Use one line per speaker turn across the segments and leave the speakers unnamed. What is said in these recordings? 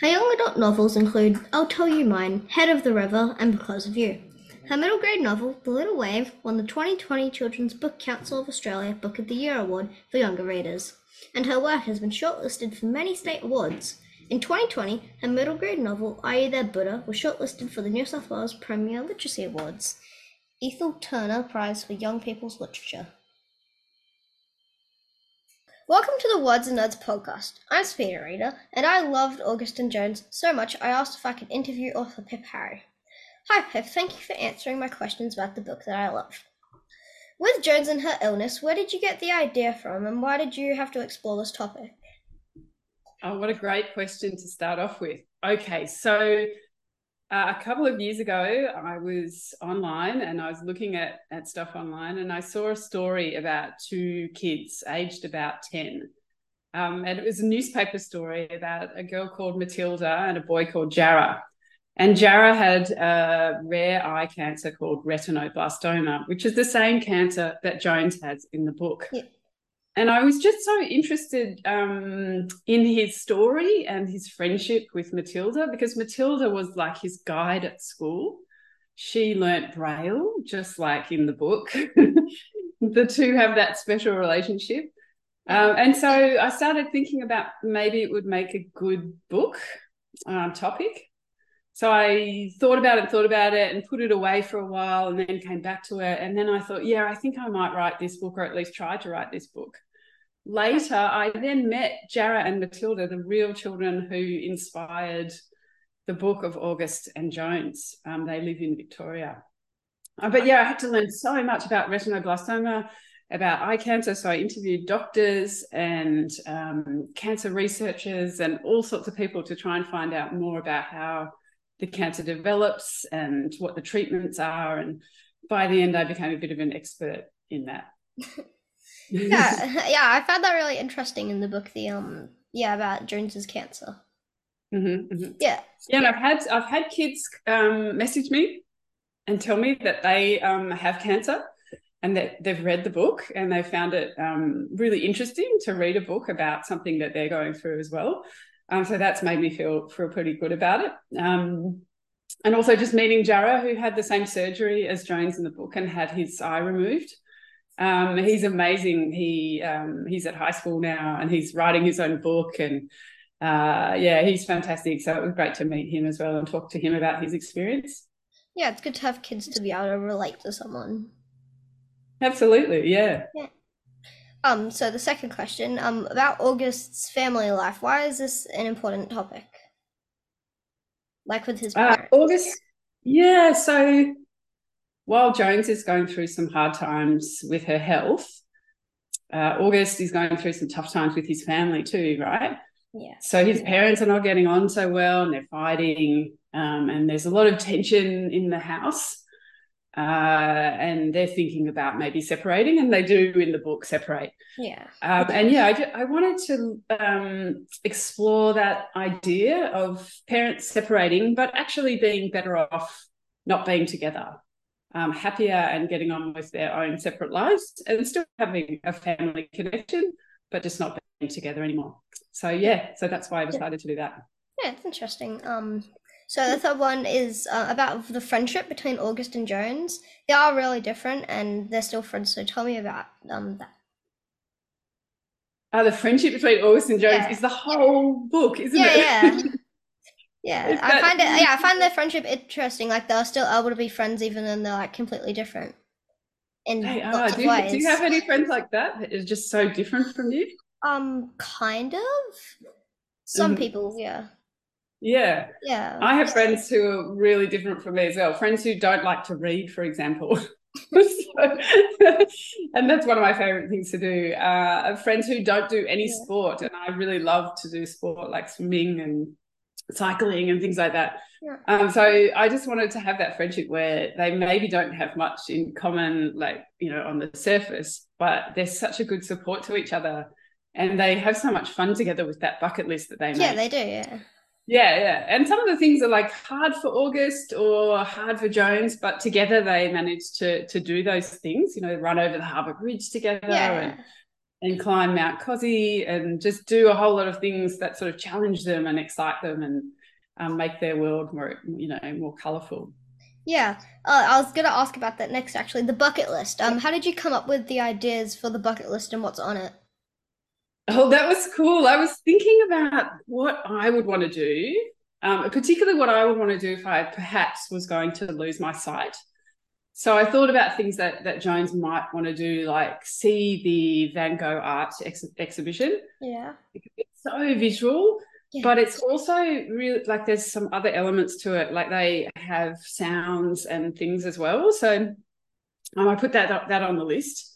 Her young adult novels include I'll Tell You Mine, Head of the River, and Because of You. Her middle grade novel, The Little Wave, won the 2020 Children's Book Council of Australia Book of the Year Award for younger readers, and her work has been shortlisted for many state awards. In 2020, her middle grade novel, Are You There Buddha, was shortlisted for the New South Wales Premier Literary Awards, Ethel Turner Prize for Young People's Literature. Welcome to the Words and Nerds podcast. I'm Speeder Reader, and I loved August and Jones so much I asked if I could interview author Pip Harry. Hi Pip, thank you for answering my questions about the book that I love. With Jones and her illness, where did you get the idea from, and why did you have to explore this topic?
Oh, what a great question to start off with. Okay, so uh, a couple of years ago, I was online and I was looking at, at stuff online and I saw a story about two kids aged about 10. Um, and it was a newspaper story about a girl called Matilda and a boy called Jara. And Jara had a rare eye cancer called retinoblastoma, which is the same cancer that Jones has in the book.
Yeah.
And I was just so interested um, in his story and his friendship with Matilda because Matilda was like his guide at school. She learnt Braille, just like in the book. the two have that special relationship. Um, and so I started thinking about maybe it would make a good book um, topic. So I thought about it, thought about it, and put it away for a while, and then came back to it. And then I thought, yeah, I think I might write this book, or at least try to write this book. Later, I then met Jara and Matilda, the real children who inspired the book of August and Jones. Um, they live in Victoria. Uh, but yeah, I had to learn so much about retinoblastoma, about eye cancer. So I interviewed doctors and um, cancer researchers and all sorts of people to try and find out more about how the cancer develops and what the treatments are. And by the end, I became a bit of an expert in that.
yeah, yeah, I found that really interesting in the book. The um, yeah, about Jones's cancer.
Mhm, mhm.
Yeah,
Yeah, and I've had I've had kids um, message me and tell me that they um, have cancer and that they've read the book and they found it um, really interesting to read a book about something that they're going through as well. Um, so that's made me feel feel pretty good about it. Um, and also just meeting Jara, who had the same surgery as Jones in the book and had his eye removed. Um, he's amazing. He um, he's at high school now and he's writing his own book and uh, yeah, he's fantastic. So it was great to meet him as well and talk to him about his experience.
yeah, it's good to have kids to be able to relate to someone.
Absolutely, yeah. yeah.
Um, so the second question, um, about August's family life. Why is this an important topic? Like with his
Uh. August, yeah. So while Jones is going through some hard times with her health, uh, August is going through some tough times with his family too, right?
Yeah.
So his parents are not getting on so well, and they're fighting, um, and there's a lot of tension in the house. Uh, and they're thinking about maybe separating, and they do in the book separate.
Yeah.
Um, and yeah, I, I wanted to um, explore that idea of parents separating, but actually being better off not being together, um, happier and getting on with their own separate lives and still having a family connection, but just not being together anymore. So yeah, so that's why I decided to do that.
Yeah, it's interesting. Um, so the third one is uh, about the friendship between August and Jones. They are really different, and they're still friends. So tell me about um that.
Uh, the friendship between August and Jones
Yeah.
is the whole book, isn't
Yeah,
it?
yeah. Yeah, I find it. Yeah, I find their friendship interesting. Like they're still able to be friends even though they're like completely different. in
They are. Do you, do you have any friends like that that is just so different from you?
Um, kind of. Some
Mhm.
people, yeah,
Yeah.
yeah.
I have friends who are really different from me as well. Friends who don't like to read, for example. So- and that's one of my favorite things to do. Uh, friends who don't do any
Yeah.
sport, and I really love to do sport like swimming and cycling and things like that.
Yeah.
Um, so I just wanted to have that friendship where they maybe don't have much in common, like you know, on the surface, but they're such a good support to each other, and they have so much fun together with that bucket list that they make.
yeah, they do. Yeah,
Yeah, yeah. And some of the things are like hard for August or hard for Jones, but together they manage to to do those things, you know, run over the Harbour Bridge together
yeah,
and, and climb Mount Cosi and just do a whole lot of things that sort of challenge them and excite them and um, make their world more, you know, more colourful.
yeah. Uh, I was gonna ask about that next. Actually, the bucket list. Um, how did you come up with the ideas for the bucket list and what's on it?
Oh, that was cool. I was thinking about what I would want to do, um, particularly what I would want to do if I perhaps was going to lose my sight. So I thought about things that that Jones might want to do, like see the Van Gogh art ex- exhibition.
Yeah,
It's so visual,
Yeah.
but it's also really like there's some other elements to it, like they have sounds and things as well. So um, I put that that on the list.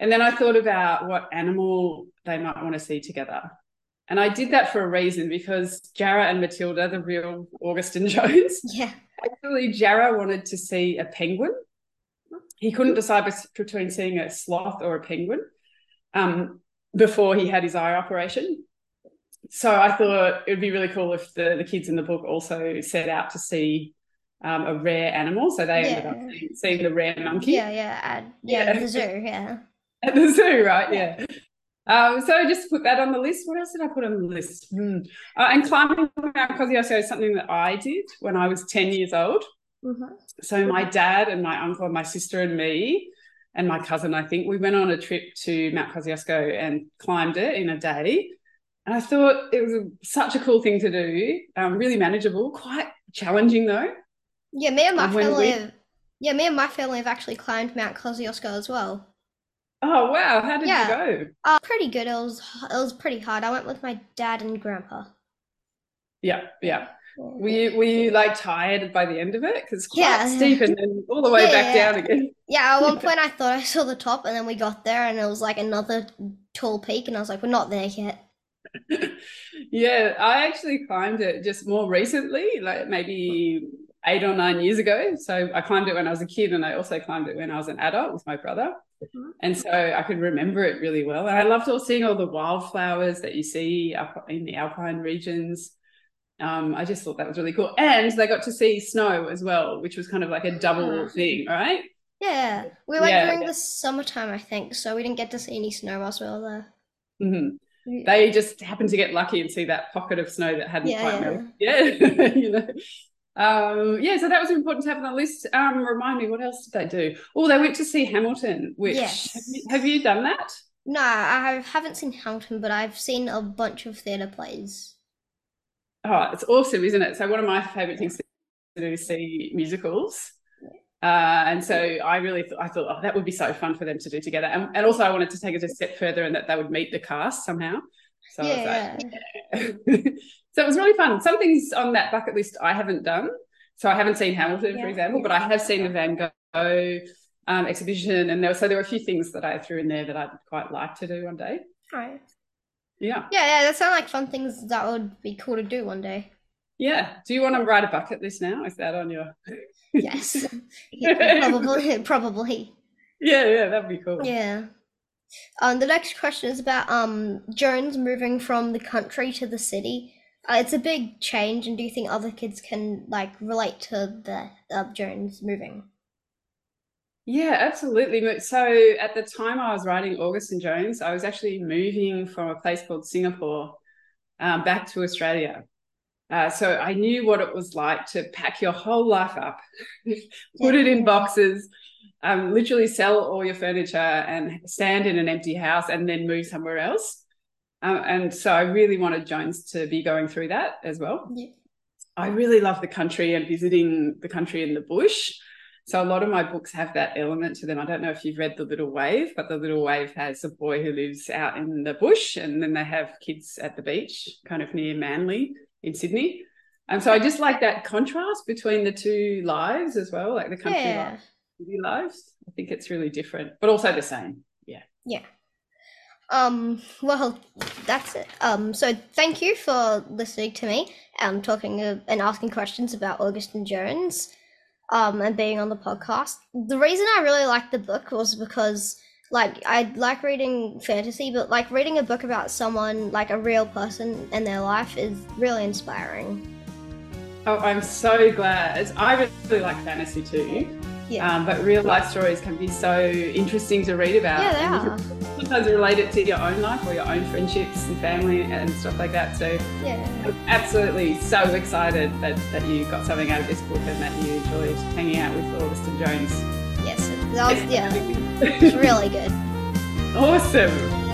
And then I thought about what animal they might want to see together. And I did that for a reason because Jara and Matilda, the real August and Jones,
yeah,
actually, Jarrah wanted to see a penguin. He couldn't decide between seeing a sloth or a penguin um, before he had his eye operation. So I thought it would be really cool if the, the kids in the book also set out to see um, a rare animal. So they ended up seeing, seeing the rare monkey
yeah, yeah, at, yeah,
Yeah.
the zoo. Yeah,
at the zoo, right? Yeah. Um, so just put that on the list. What else did I put on the list? Hmm. Uh, and climbing Mount Kosciuszko is something that I did when I was 10 years old.
Mhm.
So my dad and my uncle and my sister and me and my cousin, I think, we went on a trip to Mount Kosciuszko and climbed it in a day. And I thought it was a, such a cool thing to do, um, really manageable, quite challenging though.
yeah. Me and my
And
family.
we-
Have, yeah, me and my family have actually climbed Mount Kosciuszko as well.
Oh wow, how did
Yeah.
you go?
Uh, pretty good. It was it was pretty hard. I went with my dad and grandpa.
Yeah, yeah. Were you were you like tired by the end of it? Because quite
Yeah.
steep and then all the way
Yeah,
back
yeah.
down again.
Yeah, at one point I thought I saw the top, and then we got there, and it was like another tall peak, and I was like, "We're not there yet."
yeah, I actually climbed it just more recently, like maybe eight or nine years ago. So I climbed it when I was a kid, and I also climbed it when I was an adult with my brother.
Mhm.
And so I could remember it really well. And I loved all seeing all the wildflowers that you see up in the alpine regions. Um, I just thought that was really cool. And they got to see snow as well, which was kind of like a double
Ah.
thing, right?
Yeah, we went
Yeah,
during
yeah.
the summertime, I think, so we didn't get to see any snow whilst we were there.
hmm They just happened to get lucky and see that pocket of snow that hadn't quite
yeah.
melted. Yeah, you know. Um, yeah, so that was important to have on the list. Um, remind me, what else did they do? Oh, they went to see Hamilton, which
Yes.
have, you, have you done that?
No, I haven't seen Hamilton, but I've seen a bunch of theatre plays.
Oh, it's awesome, isn't it? So one of my favorite things to do is see musicals. Uh, and so I really th- I thought, oh, that would be so fun for them to do together. And, and also I wanted to take it a step further and that they would meet the cast somehow. So I was
yeah,
so it was really fun. Some things on that bucket list I haven't done. So I haven't seen Hamilton, for example, but I have seen the Van Gogh um, exhibition, and there so there were a few things that I threw in there that I'd quite like to do one day.
right.
Yeah,
Yeah, yeah, that sound like fun things that would be cool to do one day.
yeah. Do you want to write a bucket list now? Is that on your?
Yes, Yeah, probably, probably.
Yeah, yeah, that'd be cool.
Yeah. Um, the next question is about um Jones moving from the country to the city. Uh, it's a big change, and do you think other kids can like relate to the uh, Jones moving?
Yeah, absolutely. So at the time I was writing August and Jones, I was actually moving from a place called Singapore um, back to Australia. Uh, so I knew what it was like to pack your whole life up, put it in boxes, um, literally sell all your furniture and stand in an empty house and then move somewhere else. Um, and so I really wanted Jones to be going through that as well.
Yeah.
I really love the country and visiting the country in the bush. So a lot of my books have that element to them. I don't know if you've read The Little Wave, but The Little Wave has a boy who lives out in the bush, and then they have kids at the beach, kind of near Manly in Sydney. And so I just like that contrast between the two lives as well, like the country
Yeah.
life, city lives. I think it's really different, but also the same. Yeah.
Yeah. Um, well, that's it. Um, so thank you for listening to me and talking uh, and asking questions about August and Jones, um, and being on the podcast. The reason I really liked the book was because, like, I like reading fantasy, but like reading a book about someone, like a real person and their life, is really inspiring.
Oh, I'm so glad. I really like fantasy too.
Yeah.
Um, but real life stories can be so interesting to read about.
Yeah, they are.
Sometimes relate it to your own life or your own friendships and family and stuff like that. So
Yeah.
I'm absolutely so excited that, that you got something out of this book and that you enjoyed hanging out with August and Jones.
Yes. That was, yeah. It's really good.
Awesome.